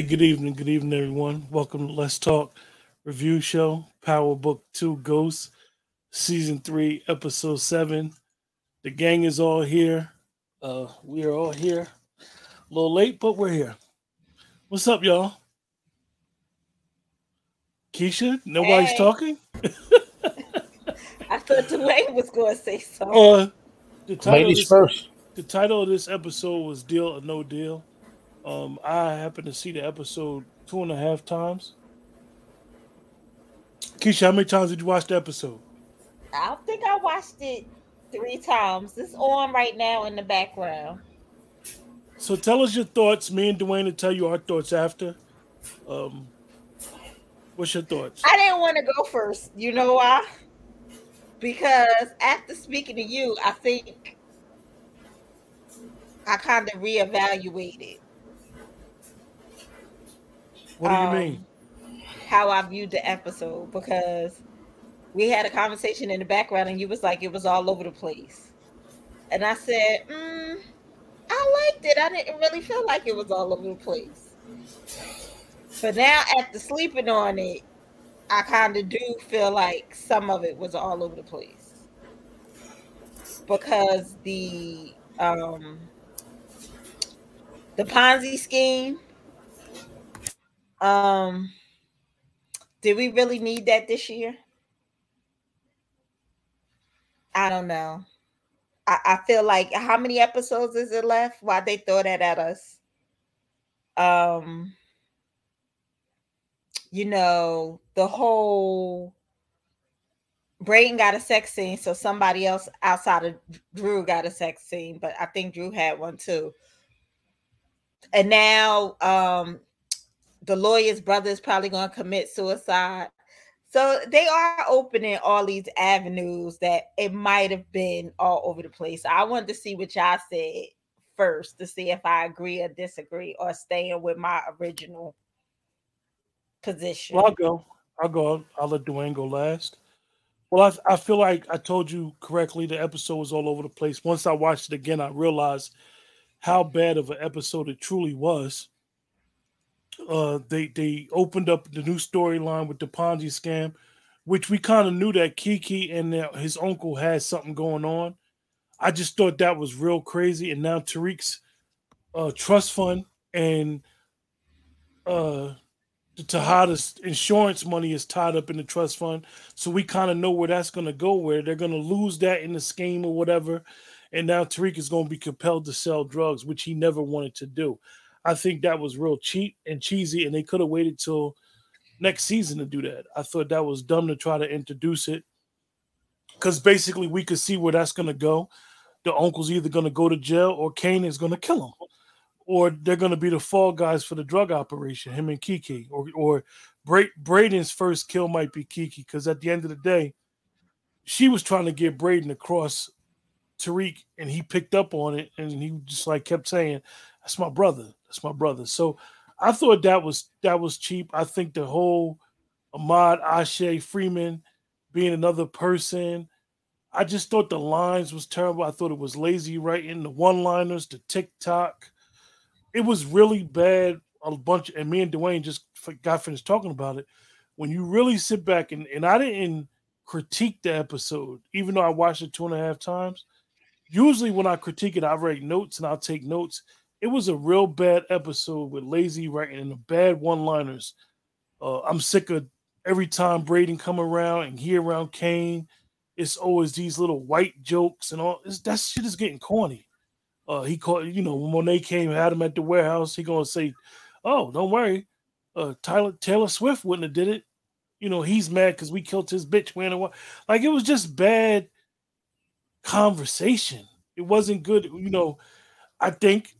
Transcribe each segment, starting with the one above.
Hey, good evening, good evening, everyone. Welcome to Let's Talk Review Show, Power Book 2 Ghosts, Season 3, Episode 7. The gang is all here. Uh, we are all here. A little late, but we're here. What's up, y'all? Keisha, nobody's Hey. talking? I thought Dwayne was going to say something. Uh, the title, Ladies this, first. the title of this episode was Deal or No Deal. Um, I happened to see the episode two and a half times. Keisha, how many times did you watch the episode? I think I watched it three times. It's on right now in the background. So tell us your thoughts. Me and Dwayne will tell you our thoughts after. Um, what's your thoughts? I didn't want to go first. You know why? Because after speaking to you, I think I kind of reevaluated What do you um, mean? how I viewed the episode because we had a conversation in the background and you was like it was all over the place. And I said, mm, I liked it. I didn't really feel like it was all over the place. But now after sleeping on it, I kind of do feel like some of it was all over the place. Because the um the Ponzi scheme um did we really need that this year? I don't know. I, I feel like how many episodes is it left? Why'd they throw that at us? Um, you know, the whole Brayden got a sex scene, so somebody else outside of Drew got a sex scene, but I think Drew had one too. And now um the lawyer's brother is probably going to commit suicide. So they are opening all these avenues that it might have been all over the place. I wanted to see what y'all said first to see if I agree or disagree or staying with my original position. Well, I'll go. I'll go. I'll let Dwayne go last. Well, I, I feel like I told you correctly. The episode was all over the place. Once I watched it again, I realized how bad of an episode it truly was. Uh, they they opened up the new storyline with the Ponzi scam, which we kind of knew that Kiki and his uncle had something going on. I just thought that was real crazy. And now Tariq's uh, trust fund and uh, the Tejada's insurance money is tied up in the trust fund. So we kind of know where that's going to go, where they're going to lose that in the scheme or whatever. And now Tariq is going to be compelled to sell drugs, which he never wanted to do. I think that was real cheap and cheesy, and they could have waited till next season to do that. I thought that was dumb to try to introduce it because basically we could see where that's going to go. The uncle's either going to go to jail or Kane is going to kill him, or they're going to be the fall guys for the drug operation, him and Kiki, or or Bra- Braden's first kill might be Kiki because at the end of the day, she was trying to get Braden across Tariq, and he picked up on it, and he just like kept saying, "That's my brother. That's my brother." So I thought that was that was cheap. I think the whole Ahmad Ashe Freeman being another person. I just thought the lines was terrible. I thought it was lazy writing, the one-liners, the TikTok. It was really bad. A bunch, and me and Dwayne just got finished talking about it. When you really sit back and and I didn't critique the episode, even though I watched it two and a half times. Usually, when I critique it, I write notes and I'll take notes. It was a real bad episode with lazy writing and the bad one-liners. Uh, I'm sick of every time Braden come around and he around Kane it's always these little white jokes and all. It's, that shit is getting corny. Uh, he called, you know, when Monet came, had him at the warehouse. He gonna say, "Oh, don't worry, uh, Tyler Taylor Swift wouldn't have did it." You know, he's mad because we killed his bitch. It like it was just bad conversation. It wasn't good. You know, I think,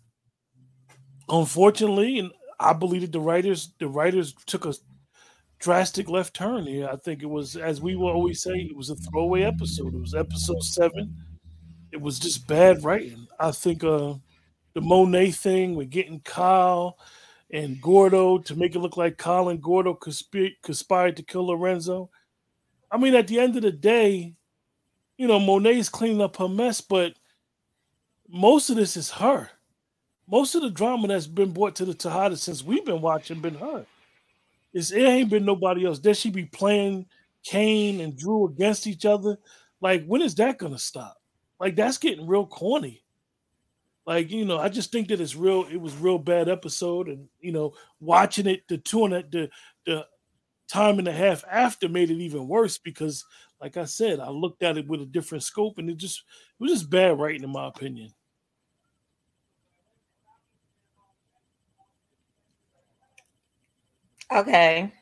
unfortunately, and I believe that the writers, the writers took a drastic left turn here. I think it was, as we will always say, it was a throwaway episode. It was episode seven. It was just bad writing. I think uh the Monet thing with getting Kyle and Gordo to make it look like Kyle and Gordo consp- conspired to kill Lorenzo. I mean, at the end of the day, you know, Monet's cleaning up her mess, but most of this is her. Most of the drama that's been brought to the Tejada since we've been watching been her. It's, it ain't been nobody else. There she be playing Kane and Drew against each other. Like, when is that gonna stop? Like, that's getting real corny. Like, you know, I just think that it's real, it was real bad episode. And you know, watching it, the two and the the time and a half after made it even worse because, like I said, I looked at it with a different scope and it just it was just bad writing, in my opinion. Okay.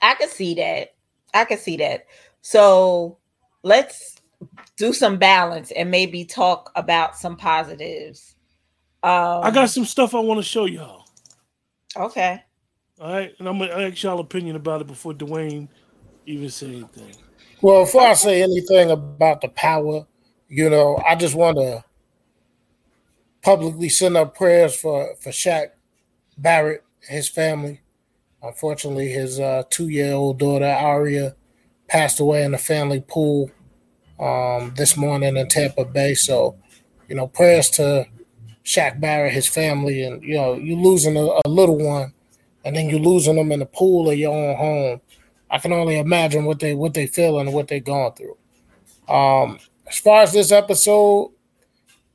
I can see that. I can see that. So let's do some balance and maybe talk about some positives. Um, I got some stuff I want to show y'all. Okay. All right, and I'm gonna ask y'all opinion about it before Dwayne even say anything. Well, before I say anything about the power, you know, I just want to publicly send up prayers for for Shaq Barrett, his family. Unfortunately, his uh, two-year-old daughter Aria passed away in the family pool um, this morning in Tampa Bay. So, you know, prayers to Shaq Barrett, his family, and you know, you losing a, a little one and then you're losing them in the pool of your own home. I can only imagine what they what they feel and what they going through. Um, as far as this episode,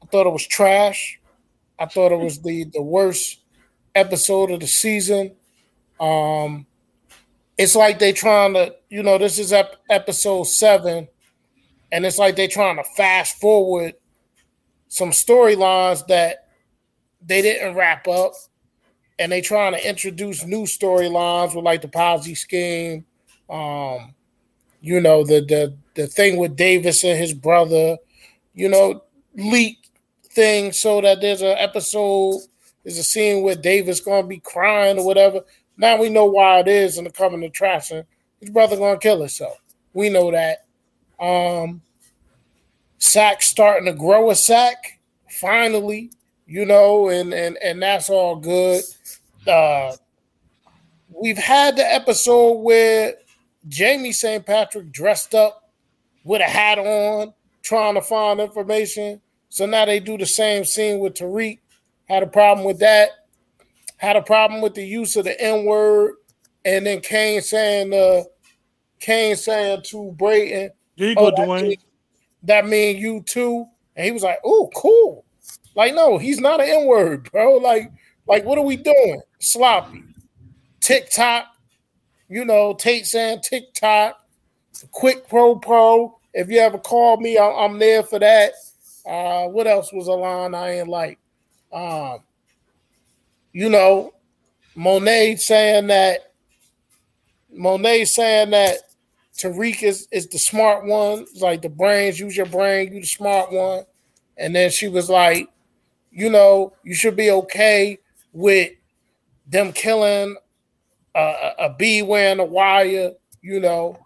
I thought it was trash. I thought it was the the worst episode of the season. Um, it's like they trying to, you know, this is ep- episode seven, and it's like they trying to fast forward some storylines that they didn't wrap up and they trying to introduce new storylines with like the Ponzi scheme, um, you know, the the the thing with Davis and his brother, you know, leak thing so that there's an episode, there's a scene where Davis gonna be crying or whatever. Now we know why it is in the coming attraction. His brother gonna kill himself. We know that. Um Sack starting to grow a sack, finally, you know, and and and that's all good uh, we've had the episode where Jamie St. Patrick dressed up with a hat on, trying to find information. So now they do the same scene with Tariq. Had a problem with that. Had a problem with the use of the N word, and then Kane saying, uh, Kane saying to Brayton, "There you go, oh, Dwayne." That mean you too?" And he was like, "Oh, cool." Like, no, he's not an N word, bro. Like, like, what are we doing? Sloppy. TikTok, you know, Tate saying TikTok, quick pro pro. If you ever call me, I'm, there for that. Uh, what else was a line I ain't like? Um, you know, Monet saying that Monet saying that Tariq is, is the smart one. It's like the brains, use your brain, you the smart one. And then she was like, you know, you should be okay with them killing a, a bee wearing a wire, you know,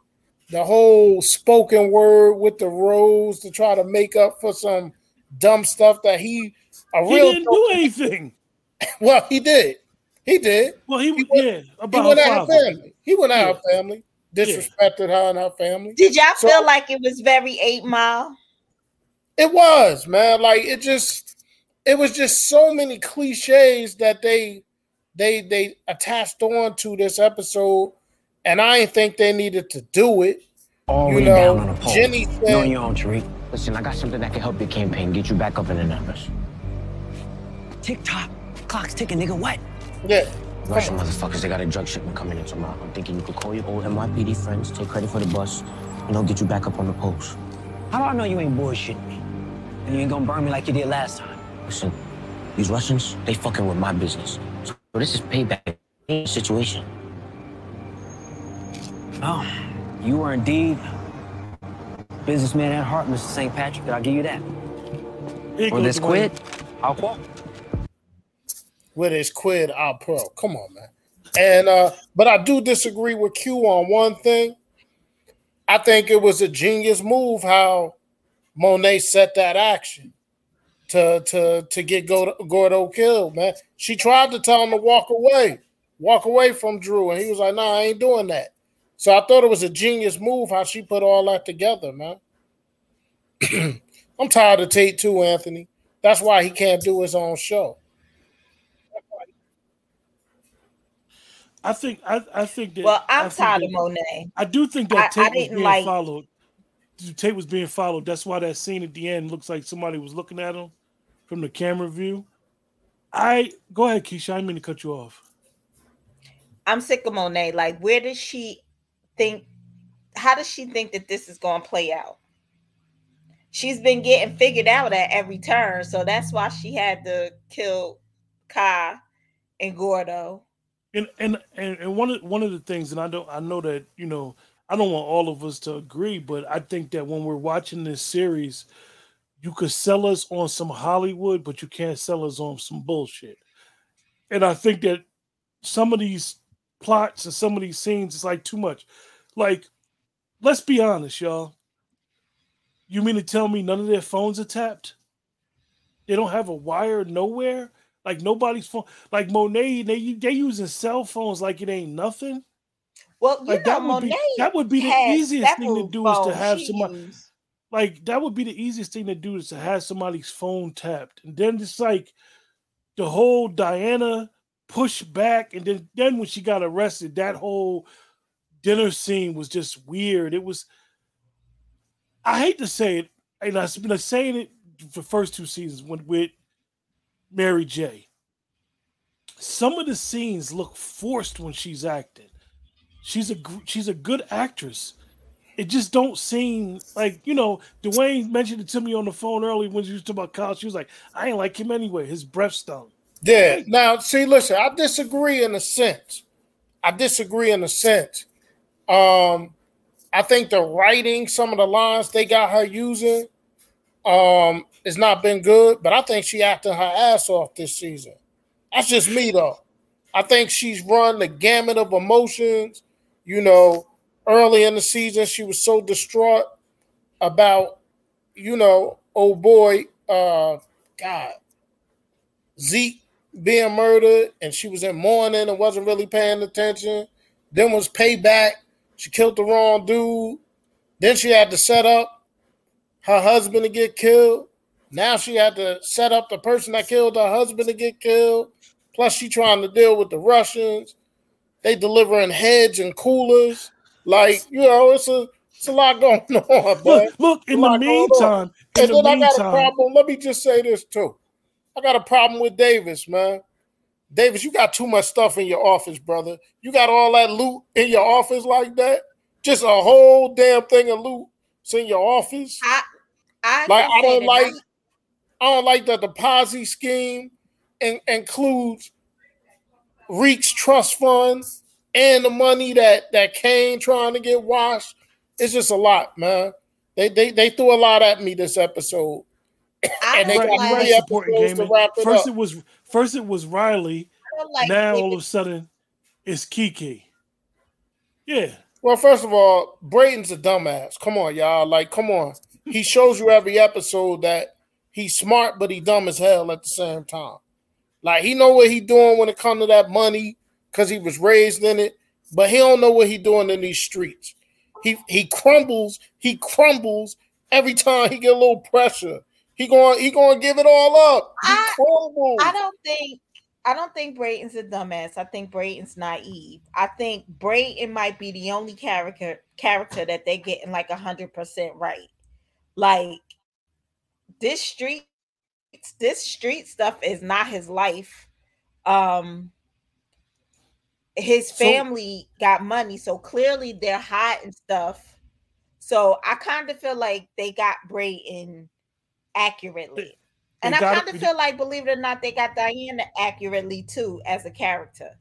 the whole spoken word with the rose to try to make up for some dumb stuff that he a he real didn't do anything. well, he did. He did. Well, he, he went, yeah, about he went out her family. He went out yeah. her family, disrespected yeah. her and her family. Did y'all so, feel like it was very eight mile? It was, man. Like it just it was just so many cliches that they they they attached on to this episode, and I didn't think they needed to do it. All you know, down on a pole. Jenny said, you on your own, Tariq. Listen, I got something that can help your campaign, get you back up in the numbers. TikTok, clock's ticking, nigga. What? Yeah. Russian motherfuckers, they got a drug shipment coming in tomorrow. I'm thinking you could call your old NYPD friends, take credit for the bus, and they'll get you back up on the post. How do I know you ain't bullshitting me? And you ain't gonna burn me like you did last time? Listen, these Russians, they fucking with my business. So this is payback situation. Oh, you are indeed businessman at heart, Mr. St. Patrick. I'll give you that. For this quid, I'll quote. With his quid, I'll pro. Come on, man. And uh, but I do disagree with Q on one thing. I think it was a genius move how Monet set that action to to to get Gordo killed, man. She tried to tell him to walk away, walk away from Drew, and he was like, "Nah, I ain't doing that." So I thought it was a genius move how she put all that together, man. I'm tired of Tate too, Anthony. That's why he can't do his own show. I think I, I think that. Well, I'm I tired of Monet. I do think I- that I tape was being like- followed. The tape was being followed. That's why that scene at the end looks like somebody was looking at him from the camera view. I go ahead, Keisha. I didn't mean to cut you off. I'm sick of Monet. Like, where does she think? How does she think that this is going to play out? She's been getting figured out at every turn, so that's why she had to kill Kai and Gordo. And and and, one of one of the things, and I don't I know that you know I don't want all of us to agree, but I think that when we're watching this series, you could sell us on some Hollywood, but you can't sell us on some bullshit. And I think that some of these plots and some of these scenes is like too much. Like, let's be honest, y'all. You mean to tell me none of their phones are tapped? They don't have a wire nowhere? Like nobody's phone. Like Monet, they they using cell phones like it ain't nothing. Well, you Like know, that would Monet be that would be the easiest thing to do is to have somebody like that would be the easiest thing to do is to have somebody's phone tapped. And then it's like the whole Diana push back, and then then when she got arrested, that whole dinner scene was just weird. It was I hate to say it, and I've been saying it for the first two seasons when with Mary J. Some of the scenes look forced when she's acting. She's a she's a good actress. It just don't seem like you know. Dwayne mentioned it to me on the phone early when she was talking about Kyle. She was like, "I ain't like him anyway. His breath stung." Yeah. Now, see, listen, I disagree in a sense. I disagree in a sense. Um, I think the writing, some of the lines they got her using, um, has not been good. But I think she acted her ass off this season. That's just me, though. I think she's run the gamut of emotions. You know, early in the season, she was so distraught about, you know, oh boy, uh, God, Zeke being murdered, and she was in mourning and wasn't really paying attention. Then was payback. She killed the wrong dude. Then she had to set up her husband to get killed. Now she had to set up the person that killed her husband to get killed. Plus, she trying to deal with the Russians. They delivering heads and coolers. Like you know, it's a it's a lot going on. But Look, look. In the Lot going on. meantime, in and the then I got a problem. Let me just say this too. I got a problem with Davis, man. Davis, you got too much stuff in your office, brother. You got all that loot in your office like that. Just a whole damn thing of loot. It's in your office. I, I Like I don't that like. I don't like that the Ponzi scheme in, includes Reek's trust funds and the money that that Kane trying to get washed. It's just a lot, man. They they they threw a lot at me this episode. And they got right, like, three episodes to wrap it First up. it was first it was Riley. Like now David all of a sudden it's Kiki. Yeah. Well, first of all, Brayton's a dumbass. Come on, y'all. Like, come on. He shows you every episode that he's smart, but he dumb as hell at the same time. Like, he know what he doing when it come to that money because he was raised in it, but he don't know what he doing in these streets. He he crumbles. He crumbles every time he get a little pressure. He going he going to give it all up. He I- crumbles. I don't think I don't think Brayton's a dumbass. I think Brayton's naive. I think Brayton might be the only character character that they getting like a hundred percent right. Like this street, this street stuff is not his life. Um, his So- family got money, so clearly they're hiding stuff. So I kind of feel like they got Brayton accurately. And I kind of feel like, believe it or not, they got Diana accurately too as a character.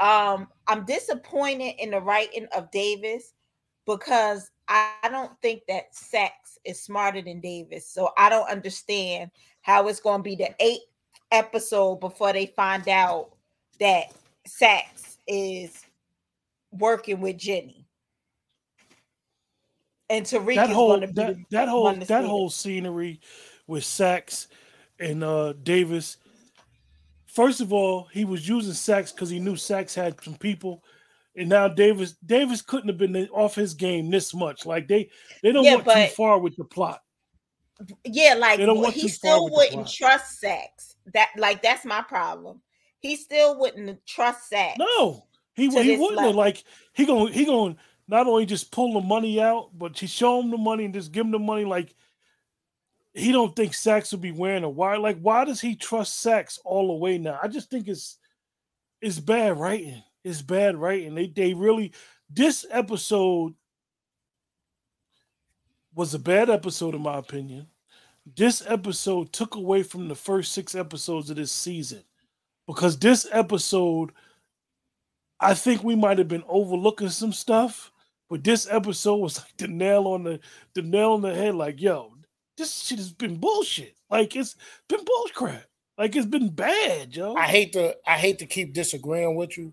Um, I'm disappointed in the writing of Davis because I, I don't think that Saxe is smarter than Davis. So I don't understand how it's going to be the eighth episode before they find out that Saxe is working with Jenny. And Tariq that is whole going to be that, the that whole that see whole scenery with Saxe and uh Davis. First of all, he was using Saxe because he knew Saxe had some people, and now Davis Davis couldn't have been off his game this much. Like they they don't Yeah, want too far with the plot. Yeah, like They don't want he still wouldn't trust Saxe. That like that's my problem. He still wouldn't trust Saxe. No, He he wouldn't have like he going he going not only just pull the money out, but to show him the money and just give him the money. Like he don't think Saxe will be wearing a wire. Like why does he trust Saxe all the way now? I just think it's it's bad writing. It's bad writing. They they really this episode was a bad episode in my opinion. This episode took away from the first six episodes of this season because this episode, I think we might have been overlooking some stuff, but this episode was like the nail on the the nail on the head. Like, yo, this shit has been bullshit. Like it's been bullcrap. Like it's been bad, yo. I hate to I hate to keep disagreeing with you.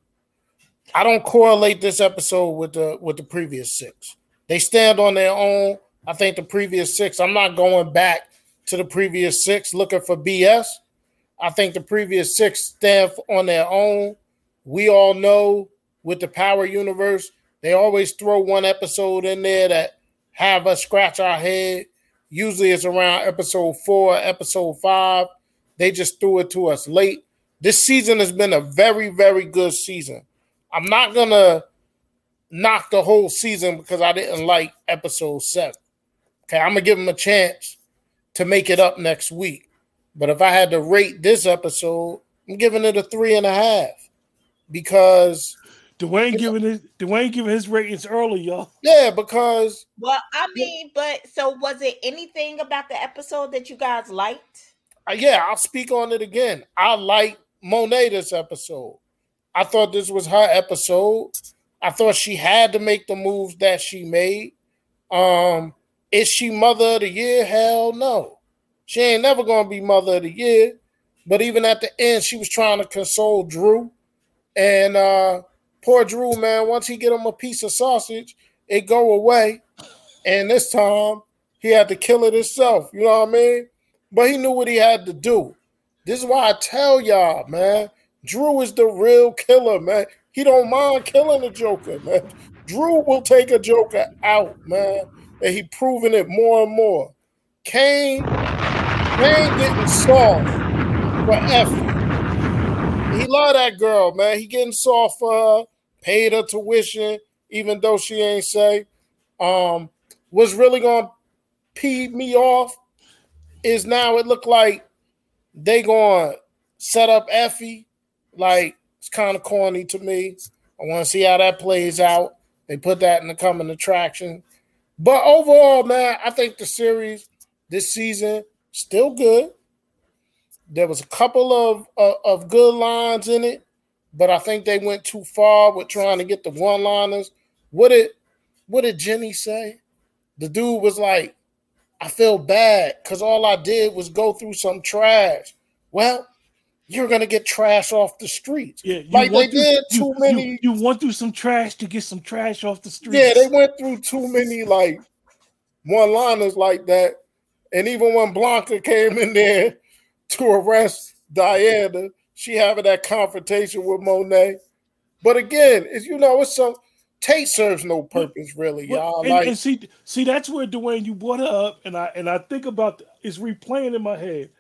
I don't correlate this episode with the with the previous six. They stand on their own. I think the previous six. I'm not going back to the previous six looking for BS. I think the previous six stand on their own. We all know with the Power Universe, they always throw one episode in there that have us scratch our head. Usually it's around episode four, episode five. They just threw it to us late. This season has been a very, very good season. I'm not gonna knock the whole season because I didn't like episode seven. Okay, I'm gonna give them a chance to make it up next week. But if I had to rate this episode, I'm giving it a three and a half because Dwayne giving his Dwayne giving his ratings early, y'all. yeah, because Well, I mean, but so was it anything about the episode that you guys liked? uh, yeah, I'll speak on it again. I like Monet this episode. I thought this was her episode. I thought she had to make the moves that she made. Um, is she mother of the year? Hell no. She ain't never gonna be mother of the year. But even at the end, she was trying to console Drew. And uh poor Drew, man, once he get him a piece of sausage, it go away. And this time he had to kill it himself. You know what I mean? But he knew what he had to do. This is why I tell y'all, man. Drew is the real killer, man. He don't mind killing a Joker, man. Drew will take a Joker out, man. And he proving it more and more. Kane, Kane getting soft for Effie. He love that girl, man. He getting soft for her, paid her tuition, even though she ain't say. Um, what's really gonna pee me off is now it look like they gonna set up Effie. Like it's kind of corny to me. I want to see how that plays out. They put that in the coming attraction. But overall, man, I think the series this season still good. There was a couple of, of of good lines in it, but I think they went too far with trying to get the one liners. What did what did Jenny say? The dude was like, I feel bad because all I did was go through some trash. Well, you're gonna get trash off the streets. Yeah, like they through- did too you- many. You, went through some trash to get some trash off the streets. Yeah, they went through too many like one liners like that. And even when Blanca came in there to arrest Diana, she having that confrontation with Monet. But again, it's you know, it's some Tate serves no purpose really, Well, y'all. and, like and see, see, that's where Dwayne you brought up, and I and I think about it's replaying in my head.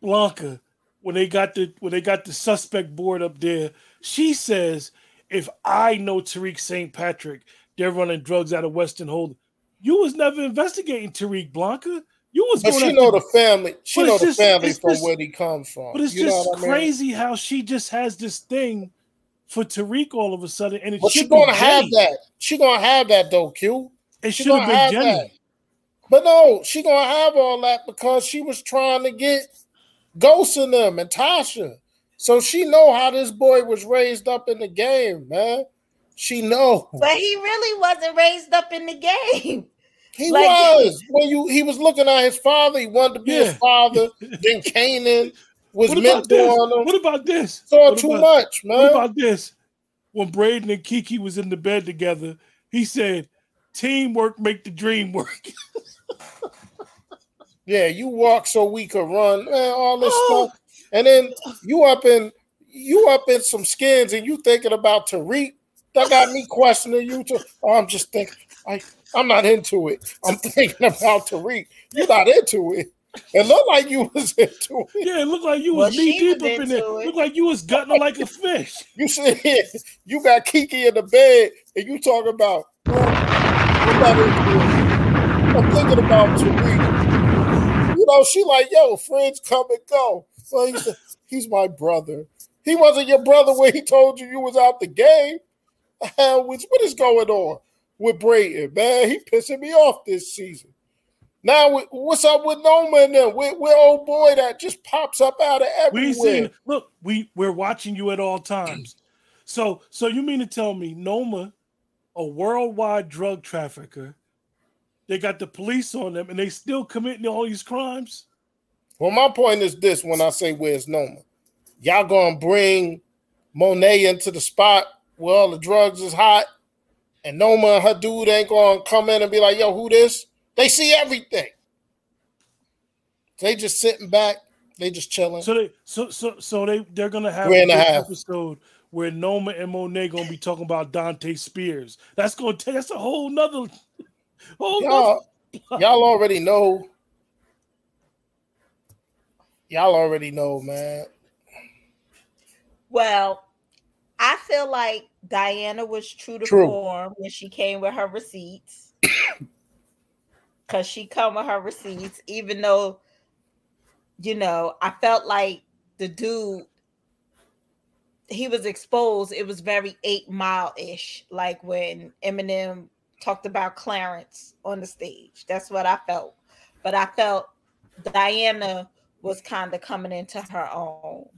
Blanca, when they got the when they got the suspect board up there, she says, "If I know Tariq St. Patrick, they're running drugs out of Western Hold. You was never investigating Tariq Blanca. You was but going she know the family, she know the just- family from just- where he comes from. But it's You just what I mean? crazy how she just has this thing for Tariq all of a sudden, and it But should she gonna have Jenny. that. She gonna have that though, Q. It should have been Jenny. that. But no, she gonna have all that because she was trying to get Ghost in them and Tasha. So she know how this boy was raised up in the game, man. She know But he really wasn't raised up in the game. he like- was when you he was looking at his father. He wanted to be Yeah. his father. then Kanan was What about this? mentoring him. What about this? Saw What too about- much, man. What about this? When Braden and Kiki was in the bed together, he said, "Teamwork make the dream work." Yeah, you walk so we could run, man. All this Oh. stuff, and then you up in you up in some skins, and you thinking about Tariq. That got me questioning you too. Oh, I'm just thinking, I I'm not into it. I'm thinking about Tariq. You're not into it. It looked like you was into it. Yeah, it looked like you Well, was knee deep was up in there. it. Looked like you was gutting her like a fish. You said you got Kiki in the bed and you talking about well, I'm not into it. I'm thinking about You know, she like, yo, friends come and go. So he said, he's my brother. He wasn't your brother when he told you you was out the game. Which what is going on with Brayton, man? He pissing me off this season. Now, what's up with Noma and them? We're, we're old boy that just pops up out of We everywhere. seen look, we we're watching you at all times. So so you mean to tell me Noma, a worldwide drug trafficker, they got the police on them and they still committing all these crimes? Well, my point is this when I say where's Noma? Y'all gonna bring Monet into the spot where all the drugs is hot, and Noma and her dude ain't gonna come in and be like, yo, who this? They see everything. They just sitting back, they just chilling. So they so so so they they're gonna have Three and a half. episode where Noma and Monet gonna be talking about Dante Spears. That's gonna take that's a whole nother whole nother y'all, y'all already know. Y'all already know, man. Well, I feel like Diana was true to True. form when she came with her receipts. Cause she come with her receipts, even though, you know, I felt like the dude he was exposed. It was very eight mile ish, like when Eminem talked about Clarence on the stage. That's what I felt. But I felt Diana was kind of coming into her own.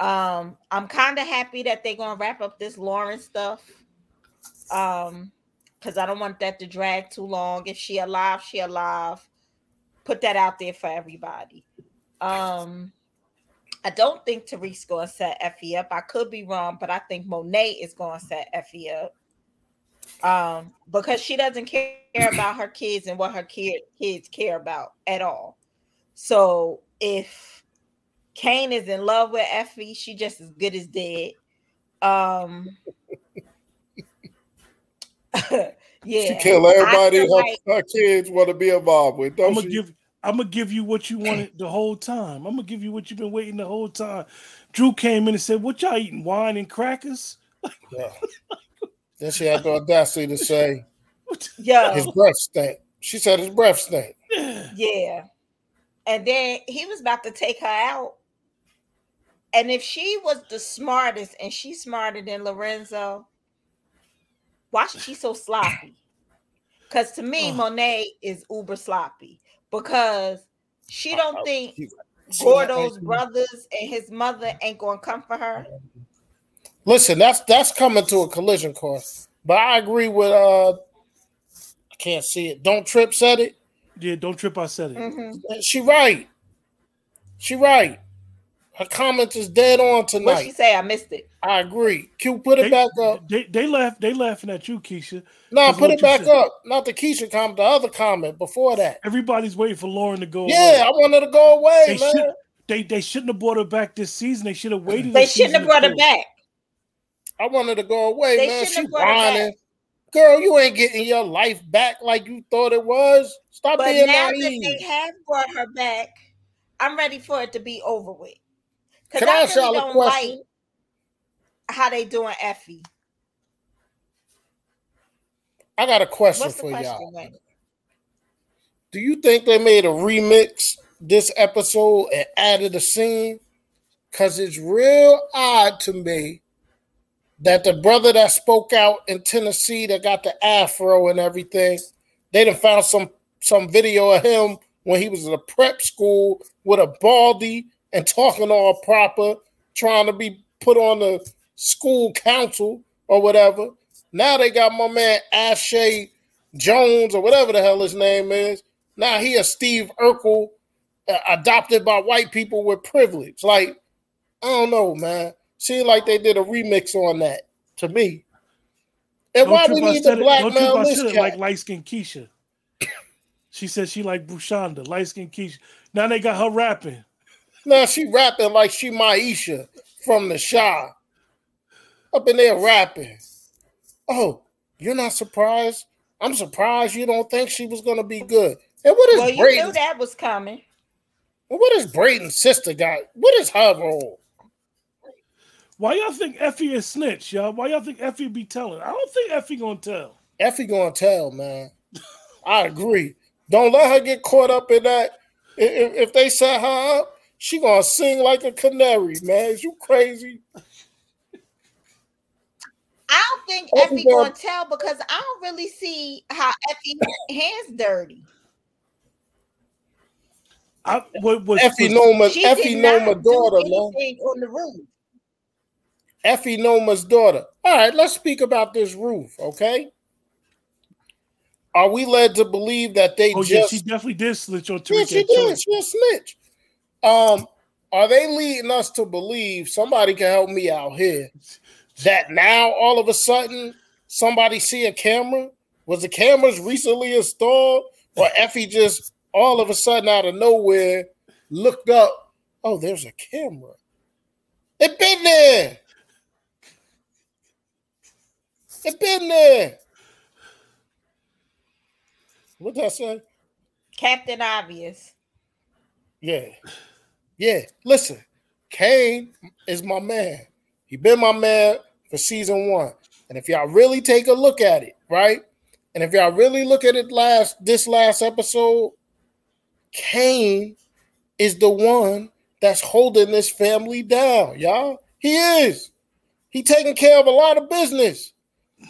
Um, I'm kind of happy that they're gonna wrap up this Lauren stuff. Um, because I don't want that to drag too long. If she alive, she alive. Put that out there for everybody. Um, I don't think Tariq's gonna set Effie up. I could be wrong, but I think Monet is gonna set Effie up. Um, because she doesn't care about her kids and what her kid kids care about at all. So if Kane is in love with Effie, she just as good as dead. Um yeah. She kill everybody feel her, like- her kids want to be involved with. Don't I'm gonna she? give I'm gonna give you what you wanted the whole time. I'm gonna give you what you've been waiting the whole time. Drew came in and said, What y'all eating? Wine and crackers? Yeah. Then she had the audacity to say Yeah. his breath stank. She said his breath stank. Yeah. And then he was about to take her out. And if she was the smartest and she's smarter than Lorenzo, why is she so sloppy? Because to me, Ugh. Monet is uber sloppy because she don't Uh, think she- she- Gordo's brothers and his mother ain't gonna come for her. Listen, that's that's coming to a collision course. But I agree with uh I can't see it. Don't trip said it. Yeah, don't trip, I said it. Mhm. She right. She right. Her comments is dead on tonight. What she tonight. say? I missed it. I agree. Q, put it They, back up. they they laugh they laughing at you, Keisha. No, That's put it back said. up. Not the Keisha comment, the other comment before that. Everybody's waiting for Lauren to go Yeah, away. I wanted to go away, They man. should they they shouldn't have brought her back this season. They should have waited. They shouldn't have brought her back. I wanted to go away, They man. She whining. Girl, you ain't getting your life back like you thought it was. Stop But being now that they have brought her back, I'm ready for it to be over with. Because Can I I ask really y'all don't question? like how they doing Effie. I got a question for question, y'all. Wayne? Do you think they made a remix this episode and added a scene? Because it's real odd to me that the brother that spoke out in Tennessee that got the afro and everything, they done found some some video of him when he was in a prep school with a baldy and talking all proper, trying to be put on the school council or whatever. Now they got my man Ashay Jones or whatever the hell his name is. Now he a Steve Urkel uh, adopted by white people with privilege. Like, I don't know, man. Seemed like they did a remix on that to me. And Don't why we need said to it. Don't trip, blackmail I this cat? like light skinned Keisha. She said she like Bushanda, light skinned Keisha. Now they got her rapping. now she rapping like she Maisha from the Shah. Up in there rapping. Oh, you're not surprised? I'm surprised you don't think she was gonna be good. And what is Well, you Brady? knew that was coming. Well, what is Braden's sister got? What is her role? Why y'all think Effie is snitch, y'all? Why y'all think Effie be telling? I don't think Effie gonna tell. Effie gonna tell, man. I agree. Don't let her get caught up in that. If, if they set her up, she gonna sing like a canary, man. Is you crazy? I don't think Effie Effie gonna- gonna tell because I don't really see how Effie hands dirty. I what was Effie was- Noma, She Effie did not Noma daughter, man. on the roof. Effie Noma's daughter. All right, let's speak about this roof, okay? Are we led to believe that they Oh yeah, she definitely did snitch on Yeah, she did. She a snitch. Um, are they leading us to believe somebody can help me out here? That now all of a sudden somebody see a camera? Was the cameras recently installed? Or Effie just all of a sudden out of nowhere looked up? Oh, there's a camera. It been there. It been there. What that say? Captain Obvious. Yeah. Yeah. Listen, Kane is my man. He been my man for season one. And if y'all really take a look at it, right? And if y'all really look at it last this last episode, Kane is the one that's holding this family down, y'all. He is. He taking care of a lot of business.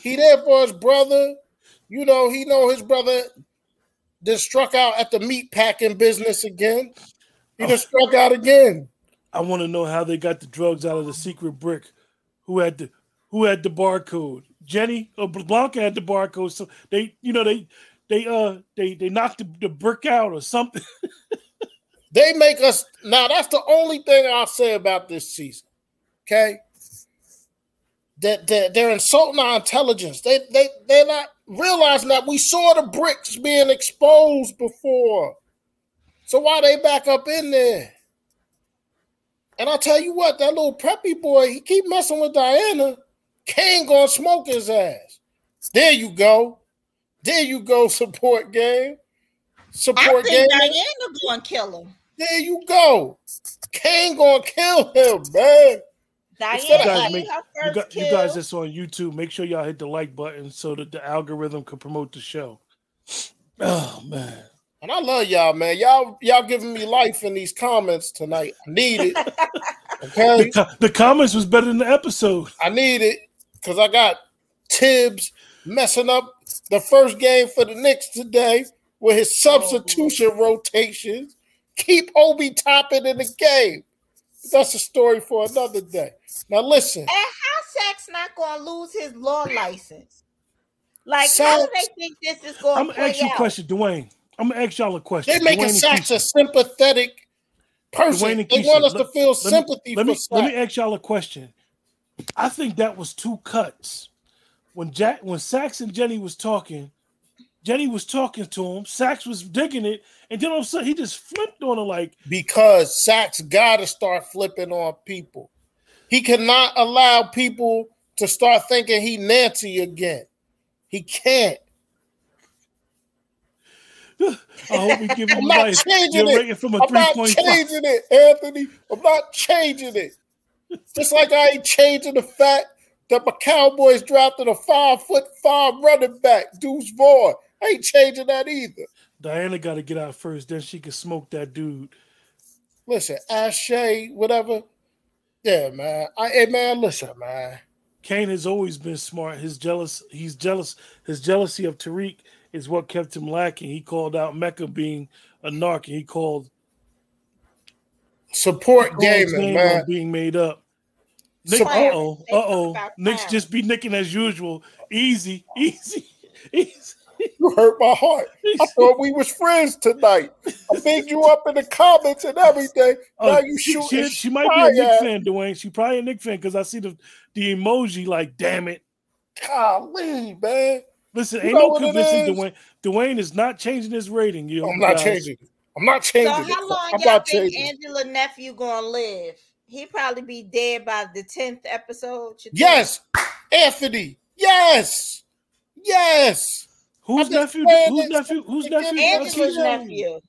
He there for his brother. You know, he know his brother just struck out at the meat packing business again. He just struck out again. I want to know how they got the drugs out of the secret brick. Who had the Who had the barcode? Jenny or Blanca had the barcode. So they, you know, they they uh they they knocked the, the brick out or something. They make us now. That's the only thing I'll say about this season. Okay, that that they're insulting our intelligence. They they they're not realizing that we saw the bricks being exposed before. So why they back up in there? And I'll tell you what, that little preppy boy, he keep messing with Diana. Kane gonna smoke his ass. There you go. There you go, support game. I Support think game. Diana gonna kill him. There you go. Kane gonna kill him, man. Diana You of- guys, make, you, got, you guys that's on YouTube, make sure y'all hit the like button so that the algorithm can promote the show. Oh man. And I love y'all, man. Y'all, y'all giving me life in these comments tonight. I need it. The, Okay, co- the comments was better than the episode. I need it because I got Thibs messing up the first game for the Knicks today with his substitution rotations. Keep Obi Toppin in the game. That's a story for another day. Now listen, And how Sack's not gonna lose his law license? Like, how do they think this is going to I'm gonna ask play you a question, Dwayne. I'm gonna ask y'all a question. they're making Dwayne Saxe a sympathetic person. Dwayne and They want us let- to feel let me- sympathy let for me, let me ask y'all a question. I think that was two cuts. When Jack when Saxe and Jenny was talking, Jenny was talking to him, Saxe was digging it, and then all of a sudden he just flipped on her like, because Saxe got to start flipping on people. He cannot allow people to start thinking he Nancy again. He can't. I hope we give I'm him life. changing You're it. from a I'm not changing it, Anthony. I'm not changing it. Just like I ain't changing the fact that my Cowboys drafted a five foot five running back, Deuce Vaughn. I ain't changing that either. Diana got to get out first, then she can smoke that dude. Listen, Ashay, whatever. Yeah, man. I, hey, man, listen, man. Kane has always been smart. His jealous, he's jealous. His jealousy of Tariq is what kept him lacking. He called out Mecca being a narc, and he called Support called gaming, man. being made up. Nick, uh oh, uh oh. Nick's just be nicking as usual. Easy, easy, easy. You hurt my heart. I thought we was friends tonight. I bigged you up in the comments and everything. Oh, now Oh, you she, shoot. she, she might be a Knick fan, Dwayne. She probably a Knick fan because I see the the emoji. Like, damn it! Golly, man. Listen, You ain't no what it convincing is? Dwayne. Dwayne is not changing his rating. You, I'm not guys. changing it. I'm not changing. So changing how long I'm y'all think changing. Angela nephew gonna live? He probably be dead by the tenth episode. you think? Yes, Anthony. Yes, yes. Who's I'm nephew? Who's that- nephew? Who's that- nephew? that- Angela's nephew.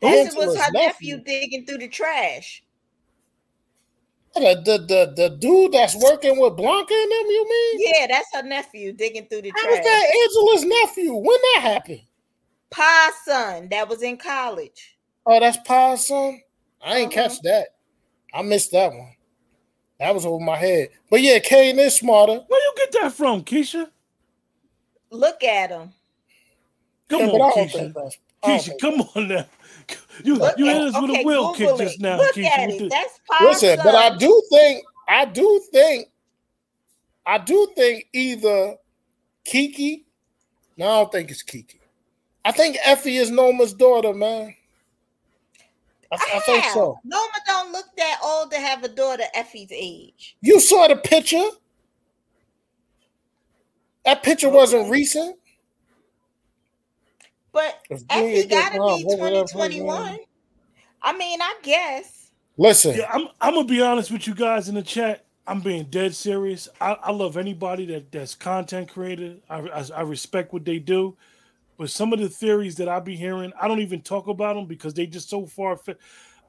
This was Angela's her nephew digging through the trash. The, the the the dude that's working with Blanca and them, you mean? Yeah, that's her nephew digging through the How was trash. that Angela's nephew? When that happened? Pa's son that was in college. Oh, that's Pa's son? I ain't Uh-huh. catch that. I missed that one. That was over my head. But yeah, Kane is smarter. Where you get that from, Keisha? Look at him. Come Yeah, on, but I Keisha. think that's I don't Keisha, oh, come on now. You Look you at, hit us with okay, a will kick Google just now, Look Keisha. at it. That's Pa's Listen, son. but I do think I do think I do think either Kiki. No, I don't think it's Kiki. I think Effie is Noma's daughter, man. I, I think so. Noma don't look that old to have a daughter Effie's age. You saw the picture. That picture wasn't recent. But If Junior Effie gotta robbed, be what would that be, 2021. I mean, I guess. Listen, Yeah, I'm I'm gonna be honest with you guys in the chat. I'm being dead serious. I, I love anybody that that's content creator. I, I I respect what they do, but some of the theories that I be hearing, I don't even talk about them because they just so far. Fi-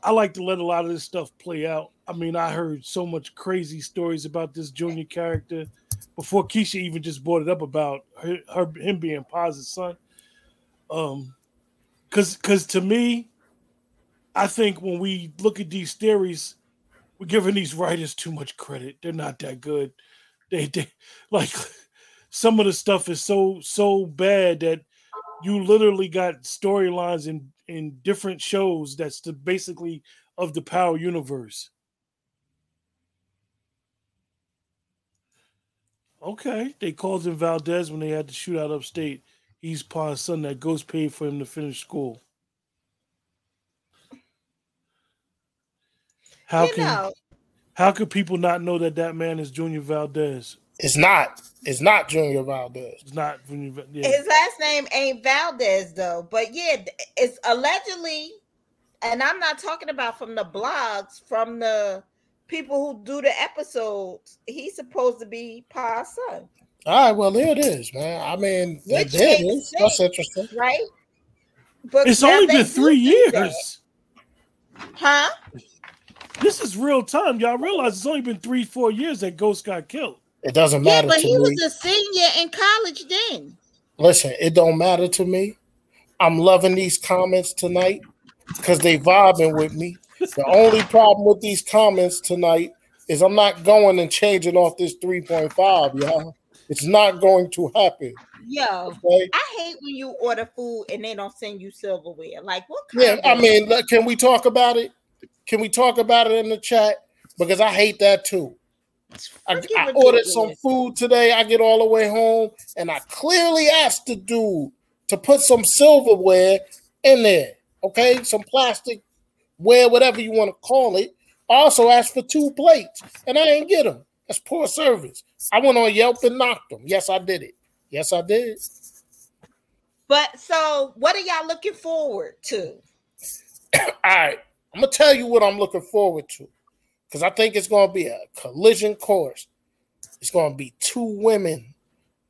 I like to let a lot of this stuff play out. I mean, I heard so much crazy stories about this junior character before Keisha even just brought it up about her, her him being Paz's son. Um, because because to me, I think when we look at these theories, we're giving these writers too much credit. They're not that good. They, they like some of the stuff is so so bad that you literally got storylines in in different shows that's the basically of the Power universe. Okay, they called him Valdez when they had to shoot out upstate. He's Pa's son that Ghost paid for him to finish school. How you can know, how could people not know that that man is Junior Valdez? it's not. It's not Junior Valdez. It's not Junior. Yeah. his last name ain't Valdez though. But yeah, it's allegedly, and I'm not talking about from the blogs, from the people who do the episodes. He's supposed to be Pa's son, All right, well there it is, man. I mean, there Which there it makes. That's interesting. right? But It's only been three do that. years. huh? This is real time. Y'all realize it's only been three, four years that Ghost got killed. It doesn't matter. Yeah, but to he me. was a senior in college then. Listen, it don't matter to me. I'm loving these comments tonight because they vibing with me. The only problem with these comments tonight is I'm not going and changing off this 3.5, y'all. It's not going to happen. Yo, Okay. I hate when you order food and they don't send you silverware. Like what kind Yeah, of I mean, look, can we talk about it? Can we talk about it in the chat? Because I hate that too. I, I ordered some food today. I get all the way home, and I clearly asked the dude to put some silverware in there. Okay, some plastic ware, whatever you want to call it. I also asked for two plates, and I didn't get them. That's poor service. I went on Yelp and knocked them. Yes, I did it. Yes, I did. But so what are y'all looking forward to? All right, I'm gonna tell you what I'm looking forward to, because I think it's gonna be a collision course. It's gonna be two women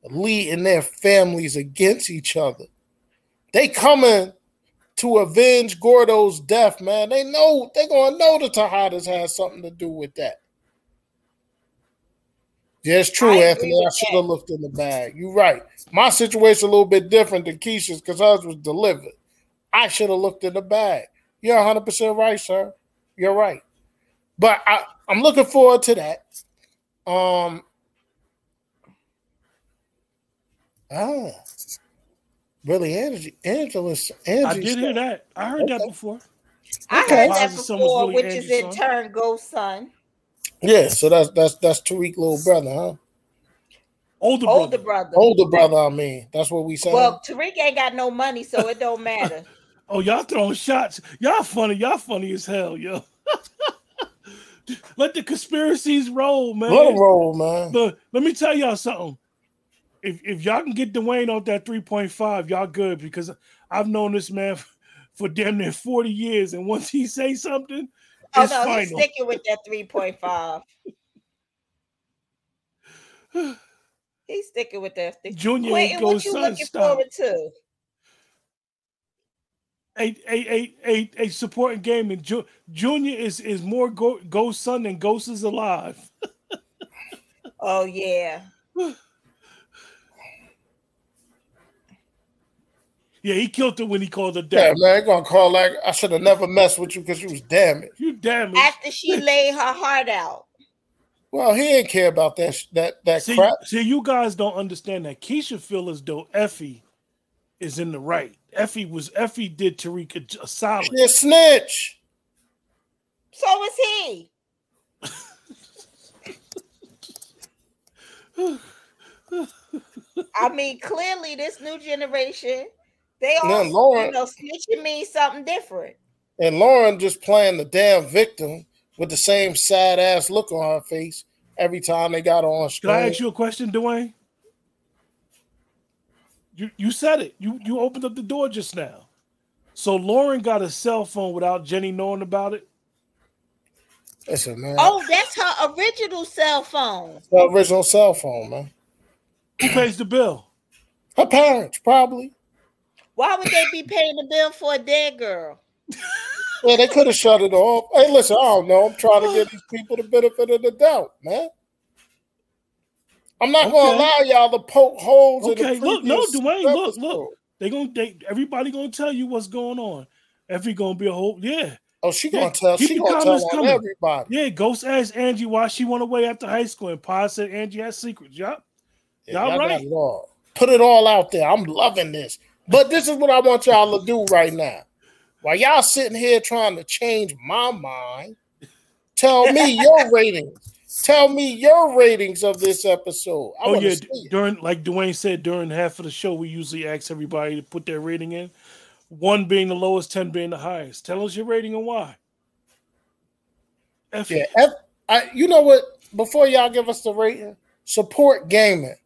leading their families against each other. They coming to avenge Gordo's death, man. They know they're gonna know the Tejadas has something to do with that. Yeah, it's true, I Anthony. I should have looked in the bag. You're right. My situation a little bit different than Keisha's because hers was delivered. I should have looked in the bag. You're 100 percent right, sir. You're right. But I, I'm looking forward to that. Um. Ah, really, Angie, Angela's, Angie. I did hear that. I heard that before. I Okay. heard that Why is it someone's before, really which is in son? turn Ghost son, Yeah, so that's that's that's Tariq little brother, huh? Older, brother. older brother. brother. Older brother, I mean. That's what we saying. Well, Tariq ain't got no money, so it don't matter. Oh, y'all throwing shots. Y'all funny. Y'all funny as hell, yo. Let the conspiracies roll, man. Let Let 'em roll, man. But let me tell y'all something. If if y'all can get Dwayne off that 3.5, y'all good because I've known this man f- for damn near 40 years. And once he say something, oh it's no, he's sticking with that 3.5. He's sticking with that. Junior Quentin, what you looking Stop. forward to? a a a a, a supporting game and Ju- Junior is is more go- Ghost son than Ghost is alive. Oh yeah. Yeah, he killed her when he called her dead. Yeah, dad. man, gonna call like I should have never messed with you because you was damaged. You damn it. After she laid her heart out. Well, he ain't care about that that that See, crap. see, you guys don't understand that. Keisha feel as though Effie is in the right. Effie was Effie did Tariq a, a solid. She a snitch. So is he. I mean, clearly, this new generation, they Yeah, all, Lauren- you know, snitching means something different. And Lauren just playing the damn victim with the same sad ass look on her face every time they got on screen. Can. I ask you a question, Dwayne? You you said it. You you opened up the door just now. So Lauren got a cell phone without Jenny knowing about it. Listen, man. Oh, that's her original cell phone. the original cell phone, man. Who pays the bill? Her parents, probably. Why would they be paying the bill for a dead girl? Yeah, they could have shut it off. Hey, listen, I don't know. I'm trying to give these people the benefit of the doubt, man. I'm not gonna allow y'all to poke holes in Okay, the look, no, previous Dwayne, look, episode. look. They gonna they everybody gonna tell you what's going on. Effie gonna be a whole yeah. Oh, she Yeah, gonna tell. keep She the gonna tell comments on coming. everybody. Yeah, Ghost asked Angie why she went away after high school, and Pa said Angie has secrets. Yup. Yeah, Y'all y'all got it all. Put it all out there. I'm loving this. But this is what I want y'all to do right now. While y'all sitting here trying to change my mind, tell me your ratings. Tell me your ratings of this episode. I Oh yeah, during like Dwayne said during half of the show, we usually ask everybody to put their rating in. One being the lowest, ten being the highest. Tell us your rating and why. F Yeah, F, I, you know what? Before y'all give us the rating, support gaming,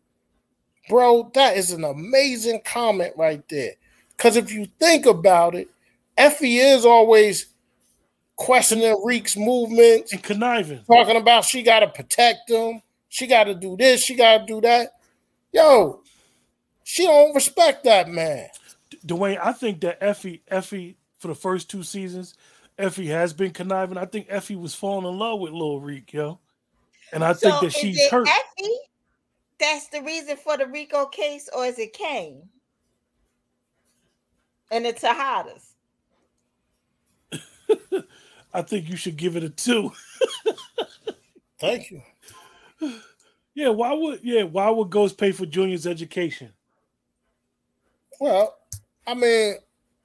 bro. That is an amazing comment right there. Because if you think about it, Effie is always questioning Reek's movements, and conniving. talking about she got to protect him, she got to do this, she got to do that. Yo, she don't respect that man. Dwayne, I think that Effie, Effie, for the first two seasons, Effie has been conniving. I think Effie was falling in love with Lil Reek, yo. And I think that she's hurt. Effie? That's the reason for the Rico case, or is it Kane? And the Tejadas. I think you should give it a two. Thank you. Yeah, why would yeah, why would Ghost pay for Junior's education? Well, I mean,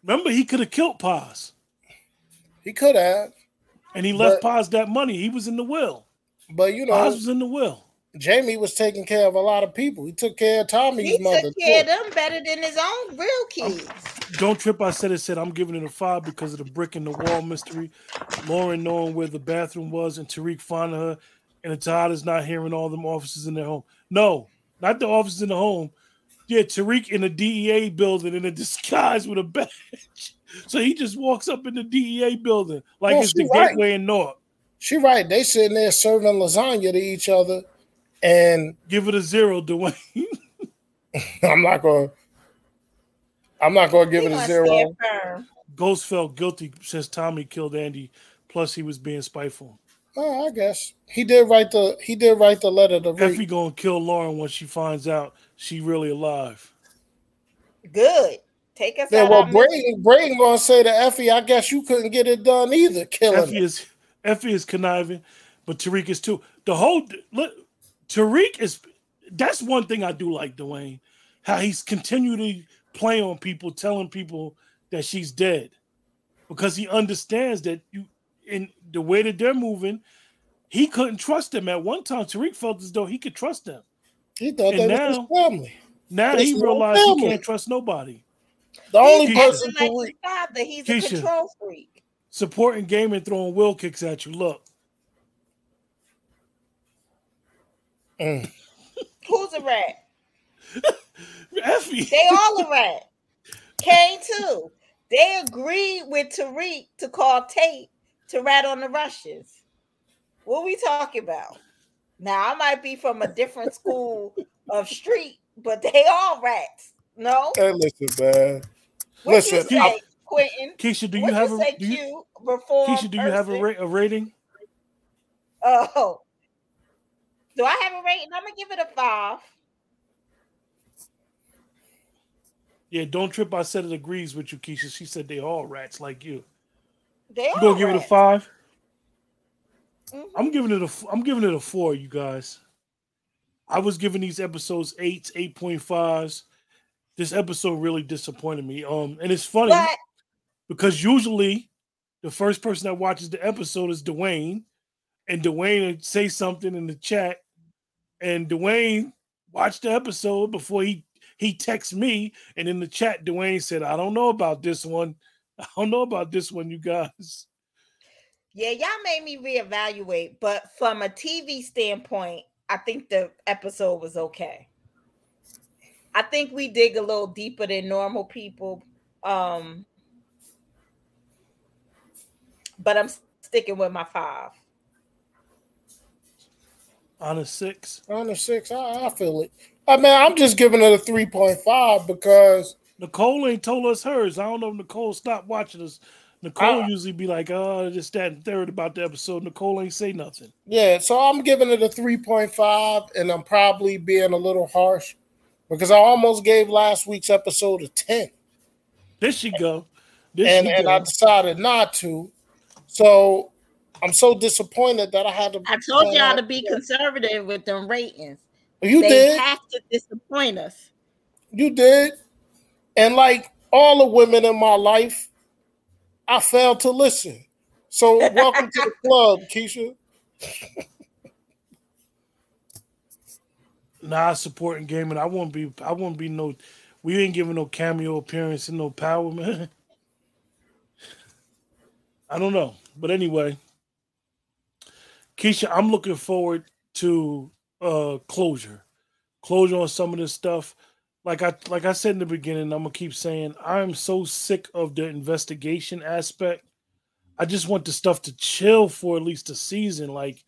Remember, he could have killed Paz. he could have, And he left But- Paz that money. He was in the will. but you know, Paz was in the will. Jamie was taking care of a lot of people. He took care of Tommy's He mother. took care of them better than his own real kids. Don't trip. I said it. Said I'm giving it a five because of the brick in the wall mystery. Lauren knowing where the bathroom was and Tariq finding her, and the Tejadas not hearing all them officers in their home. No, not the officers in the home. Yeah, Tariq in a DEA building in a disguise with a badge. So he just walks up in the DEA building like Well, it's the right. gateway in North. She right. They sitting there serving lasagna to each other, and Give it a zero, Dwayne. I'm not going. to I'm not going to give He it a zero. Ghost felt guilty since Tommy killed Andy. Plus, he was being spiteful. Oh, I guess he did write the he did write the letter to Effie Reek. gonna kill Lauren when she finds out she really alive. Good. Take us Yeah, out. well, our misery. Brayden Brayden gonna say to Effie, I guess you couldn't get it done either, killing Effie her. is Effie is conniving, but Tariq is too. The whole look, Tariq is. That's one thing I do like Dwayne, how he's continually playing on people, telling people that she's dead, because he understands that you in the way that they're moving, he couldn't trust them. At one time, Tariq felt as though he could trust them. He thought and they was his family. Now That's he his own realized he can't trust nobody. The only He's person acting to like Reek. father. He's Keisha. a control freak. Supporting game and throwing will kicks at you. Look, Mm. Who's a rat? Effie. They all a rat. Kane too. They agreed with Tariq to call Tate to rat on the Russians. What we talking about? Now I might be from a different school of street, but they all rats. No, Hey, listen, man. what Listen, you say? I- Quentin. Keisha, do What you have say a do you, cute, reform Keisha? Do you have a, ra- a rating? Oh, do I have a rating? I'm gonna give it a five. Yeah, don't trip. I said it agrees with you, Keisha. She said they all rats like you. They You gonna give it a rats. five? Mhm. I'm giving it a. I'm giving it a four. You guys. I was giving these episodes eights, eight point fives. This episode really disappointed me. Um, and it's funny But because usually the first person that watches the episode is Dwayne, and Dwayne would say something in the chat, and Dwayne watched the episode before he he texts me, and in the chat, Dwayne said, "I don't know about this one. I don't know about this one, you guys." yeah, y'all made me reevaluate. But from a TV standpoint, I think the episode was okay. I think we dig a little deeper than normal people. Um, but I'm sticking with my five. On a six, On a six, I, I feel it. I mean, I'm just giving it a three point five because Nicole ain't told us hers. I don't know if Nicole stopped watching us. Nicole I- usually be like, "Oh, just that and third about the episode." Nicole ain't say nothing. yeah, so I'm giving it a three point five, and I'm probably being a little harsh because I almost gave last week's episode a ten, There she go. There and she and go. I decided not to. So I'm so disappointed that I had to. I told y'all to be conservative with them ratings. You did, they did. have to disappoint us. You did. And like all the women in my life, I failed to listen. So welcome to the club, Keisha. Nah, supporting gaming. I won't be. I won't be no. We ain't giving no cameo appearance and no power, man. I don't know, but anyway, Keisha, I'm looking forward to uh closure, closure on some of this stuff. Like I like I said in the beginning, I'm gonna keep saying I'm so sick of the investigation aspect. I just want the stuff to chill for at least a season. Like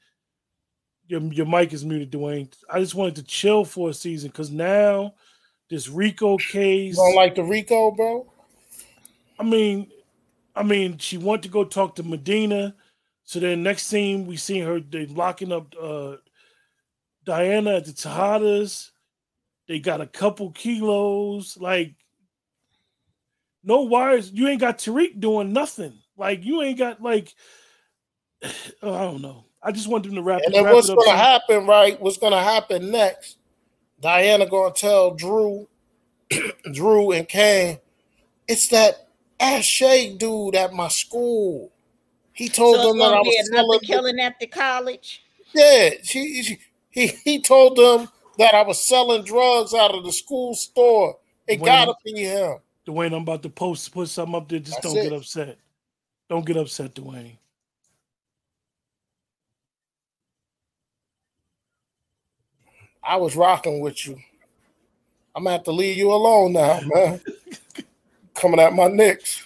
your your mic is muted, Dwayne. I just wanted to chill for a season because now this Rico You case. don't like the Rico, bro? I mean, I mean, she went to go talk to Medina. So then next scene we see her they locking up uh Diana at the Tejadas. They got a couple kilos, like no wires. You ain't got Tariq doing nothing. Like you ain't got like I don't know. I just want them to wrap, And then wrap what's gonna so- happen, right? What's gonna happen next? Diana gonna tell Drew, Drew and Kane, it's that Ash Shake dude at my school. He told So them that I was selling. killing after college. Yeah, she, she he he told them that I was selling drugs out of the school store. It Wait. gotta be him. Dwayne, I'm about to post put something up there. Just That's don't it. get upset. Don't get upset, Dwayne. I was rocking with you. I'm gonna have to leave you alone now, man. Coming at my Knicks.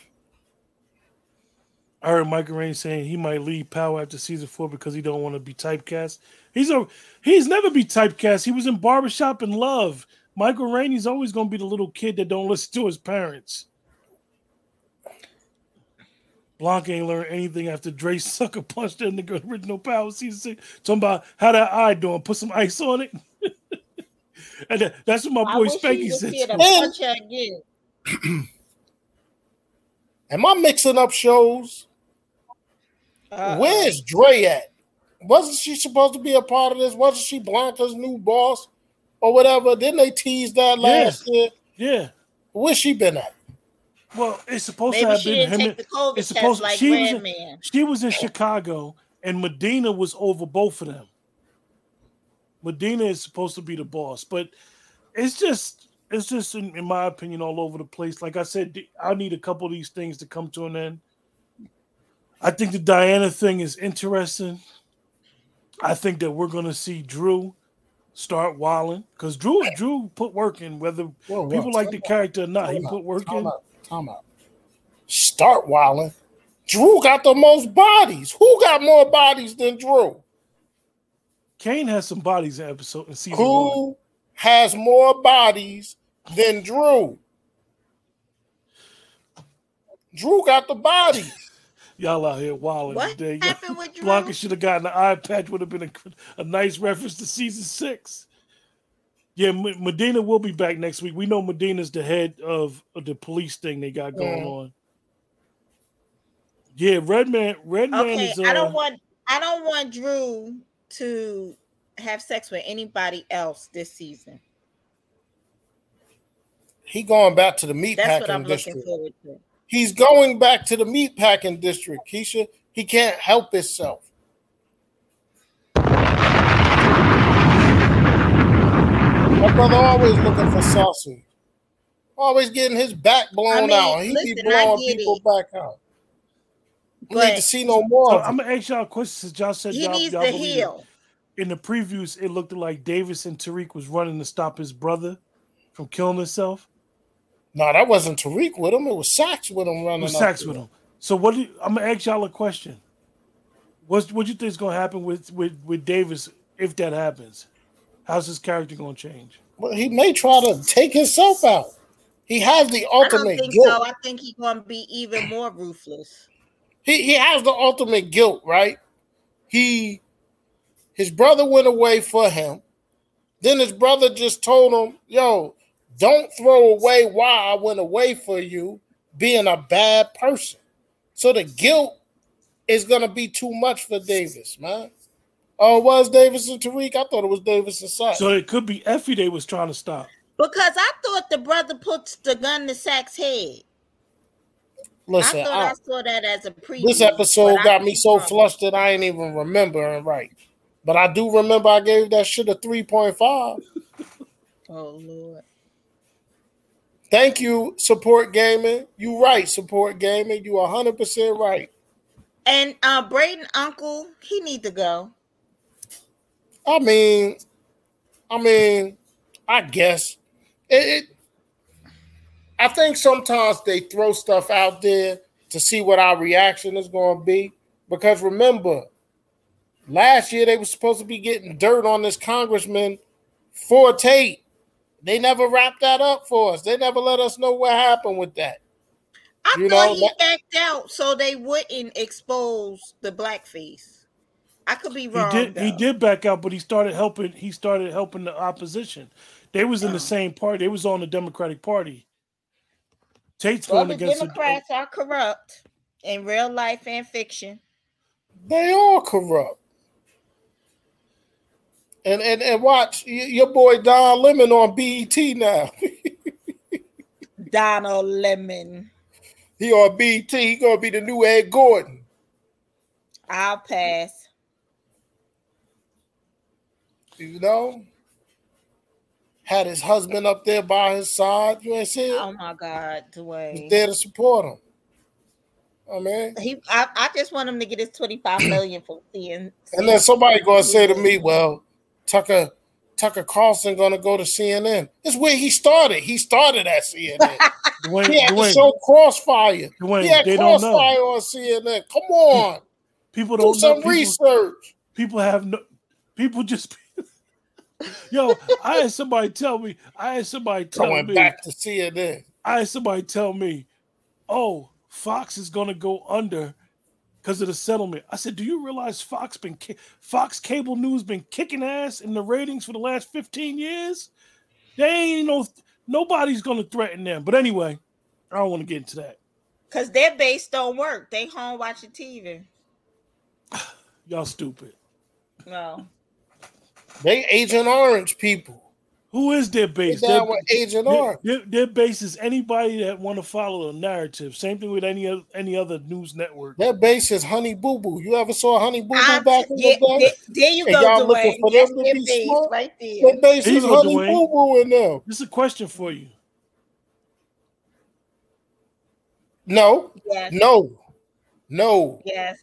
I heard Michael Rainey saying he might leave Power after season four because he don't want to be typecast. He's a he's never be typecast. He was in Barbershop and Love. Michael Rainey's always gonna be the little kid that don't listen to his parents. Blanca ain't learned anything after Dre sucker punched her in the original Power season six. Talking about how that eye doing, put some ice on it. and that- that's what my I boy wish Spanky said. here to to me. punch her again. Am I mixing up shows? Uh-uh. Where's Dre at? Wasn't she supposed to be a part of this? Wasn't she Blanca's new boss or whatever? Didn't they tease that last year? Yeah. Where's she been at? Well, it's supposed to Maybe have she been didn't him. take the COVID it's supposed like she was in- Redman. She was in Chicago, and Medina was over both of them. Medina is supposed to be the boss, but it's just, it's just, in, in my opinion, all over the place. Like I said, I need a couple of these things to come to an end. I think the Diana thing is interesting. I think that we're going to see Drew start wilding because Drew, Drew put work in, whether Whoa, whoa, people like the out, character or not. He time put out, work time in. out, time out. Start wilding. Drew got the most bodies. Who got more bodies than Drew? Kane has some bodies in episode in season one. Who has more bodies than Drew? Drew got the body. Y'all out here wilding What today. happened with Drew? Blanca should have gotten the eye patch. Would have been a, a nice reference to season six. Yeah, Medina will be back next week. We know Medina's the head of, of the police thing they got going Yeah. on. Yeah, Redman. Redman Okay, is. Uh, I don't want I don't want Drew to have sex with anybody else this season. He going back to the meat That's what I'm packing looking district. Forward to. He's going back to the meat packing district. Keisha, he can't help himself. My brother always looking for sausage. Always getting his back blown mean, out. He listen, be blowing people it. back out. We need But to see no more. So I'm gonna ask y'all a question since y'all said he y'all, needs y'all to heal. In the previews, it looked like Davis and Tariq was running to stop his brother from killing himself. No, that wasn't Tariq with him. It was Saxe with him It running. was up Saxe with him. So what? Do you, I'm gonna ask y'all a question. What's what do you think is gonna happen with with with Davis if that happens? How's his character gonna change? Well, he may try to take himself out. He has the I don't ultimate think guilt. so. I think he's gonna be even more ruthless. he he has the ultimate guilt, right? He his brother went away for him. Then his brother just told him, "Yo, don't throw away why I went away for you, being a bad person." So the guilt is gonna be too much for Davis, man. Oh, it was Davis and Tariq? I thought it was Davis and Saxe. So it could be Effie they was trying to stop. Because I thought the brother puts the gun to Saxe's head. Listen, I thought I- I, saw that as a preview. this episode got me so wrong. flushed that I ain't even remembering right. But I do remember I gave that shit a 3.5. Oh Lord. Thank you, support gaming. You right, support gaming. You 100% right. And uh Brayden uncle, he need to go. I mean, I mean, I guess it, it I think sometimes they throw stuff out there to see what our reaction is going to be. Because remember, last year they were supposed to be getting dirt on this congressman for Tate. They never wrapped that up for us. They never let us know what happened with that. I You thought know, he that- backed out so they wouldn't expose the blackface. I could be He wrong. did he did back out, but he started helping. He started helping the opposition. They was in Oh. the same party. They was on the Democratic Party. Tate's Well, going the against. a- Democrats are corrupt in real life and fiction. They are corrupt. And and and watch your boy Don Lemon on BET now. Donald Lemon. he on BET. He gonna be the new Ed Gordon. I'll pass. You know, had his husband up there by his side. You ain't see it. Oh my God, He's there to support him. I mean, He, I, I just want him to get his twenty-five million for seeing. and then somebody gonna say to me, "Well, Tucker." Tucker Carlson gonna go to CNN. It's where he started. He started at CNN. Dwayne, He had the Dwayne, show Crossfire. Dwayne, he had they don't Crossfire know. on CNN. Come on, People do don't know. some People, research. people have no. People just. Yo, I had somebody tell me. I had somebody tell Going me. back to CNN. I had somebody tell me, "Oh, Fox is going to go under because of the settlement." I said, "Do you realize Fox been ki- Fox Cable News been kicking ass in the ratings for the last fifteen years? They ain't no nobody's going to threaten them." But anyway, I don't want to get into that. Because their base don't work. They home watching TV. Y'all stupid. No. They Agent Orange people. Who is their They base? down Their, with Agent their, Orange. their- their base is anybody that want to follow a narrative. Same thing with any oth- any other news network. Their base is Honey Boo Boo. You ever saw Honey Boo Boo back in yeah, the day? there, there you And go, y'all looking for That's them to their be base smart? right there. Their base Here is go, Honey Boo Boo in them. This is a question for you. No, Yes. no, no. Yes.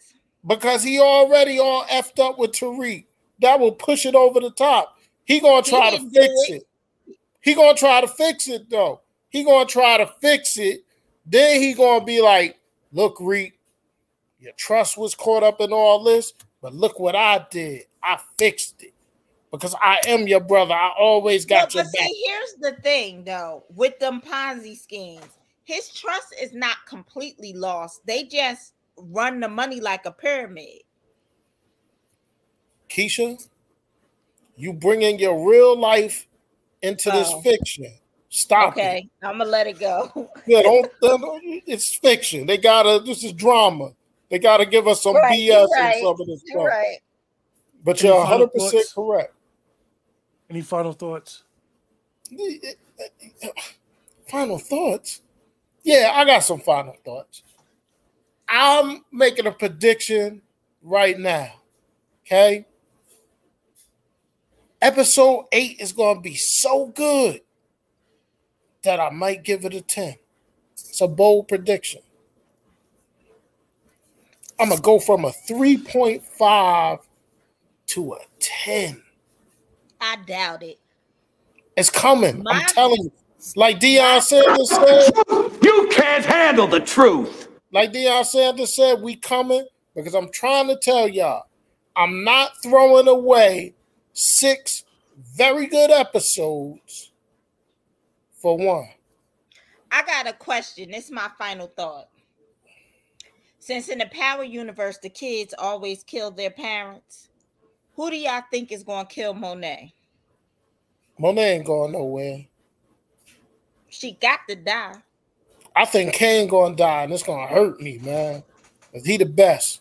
Because he already all effed up with Tariq. That will push it over the top. He gonna He try to fix it. it. He gonna try to fix it though. He gonna try to fix it. Then he gonna be like, "Look, Reed, your trust was caught up in all this, but look what I did. I fixed it because I am your brother. I always No, got your but back." see, here's the thing though, with them Ponzi schemes, his trust is not completely lost. They just run the money like a pyramid. Keisha, you bringing your real life into this Oh. fiction. Stop it. Okay, I'm gonna let it go. Yeah, don't, don't- it's fiction. They gotta. This is drama. They gotta give us some Right, BS you're and right, some of this You're stuff. right. But Any you're 100 percent correct. Any final thoughts? Final thoughts. Yeah, I got some final thoughts. I'm making a prediction right now. Okay. Episode eight is going to be so good that I might give it a 10. It's a bold prediction. I'm going to go from a 3.5 to a 10. I doubt it. It's coming. My- I'm telling you. Like Deion Sanders said, You can't handle the truth. like Deion Sanders said, we coming because I'm trying to tell y'all, I'm not throwing away six very good episodes for one. I got a question. This is my final thought. Since in the Power Universe, the kids always kill their parents, who do y'all think is going to kill Monet? Monet ain't going nowhere. She got to die. I think Kane gonna die, and it's gonna hurt me, man. 'Cause he the best.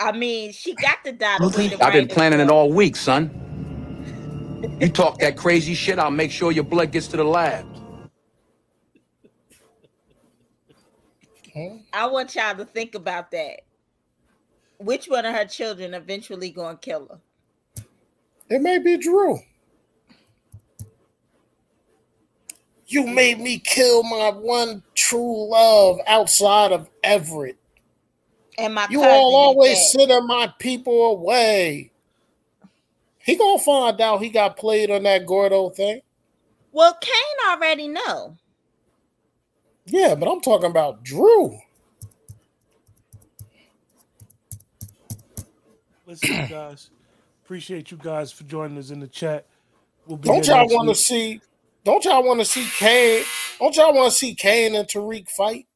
I mean, she got to die. The way the I've been planning it all week, son. You talk that crazy shit, I'll make sure your blood gets to the lab. Okay. I want y'all to think about that. Which one of her children eventually going to kill her? It may be Drew. You made me kill my one true love outside of Everett. And my You all always dead. sending my people away. He gonna find out he got played on that Gordo thing. Well, Kane already know. Yeah, but I'm talking about Drew. Listen, guys. Appreciate you guys for joining us in the chat. We'll be Don't y'all want to see? Don't y'all want to see Kane? Don't y'all want to see Kane and Tariq fight?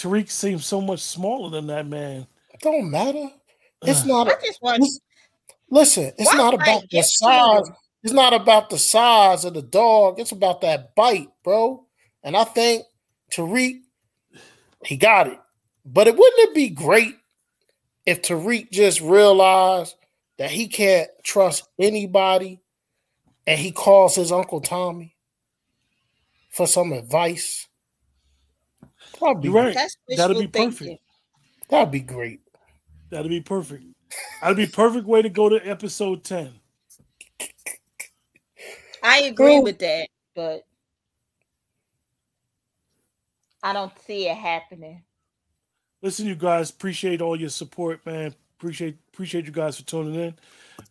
Tariq seems so much smaller than that man. Don't matter. It's not. I just want Listen, listen, it's not about the size. to. It's not about the size of the dog. It's about that bite, bro. And I think Tariq, he got it. But it wouldn't it be great if Tariq just realized that he can't trust anybody and he calls his Uncle Tommy for some advice? That'd be, You're right. That's That'd wishful be perfect. thinking. That'd be great. That'd be perfect. That'd be perfect way to go to episode 10. I agree Well- with that, but I don't see it happening. Listen, you guys, appreciate all your support, man. Appreciate appreciate you guys for tuning in.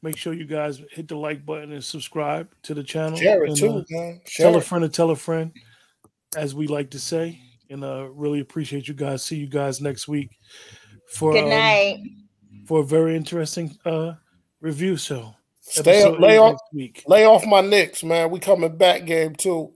Make sure you guys hit the like button and subscribe to the channel. Share it And, too, uh, man. tell Share a friend to tell a friend, as we like to say. And uh really appreciate you guys. See you guys next week for Good um, night. for a very interesting uh review show. Stay up, lay off, week. lay off my Knicks, man. We coming back game two.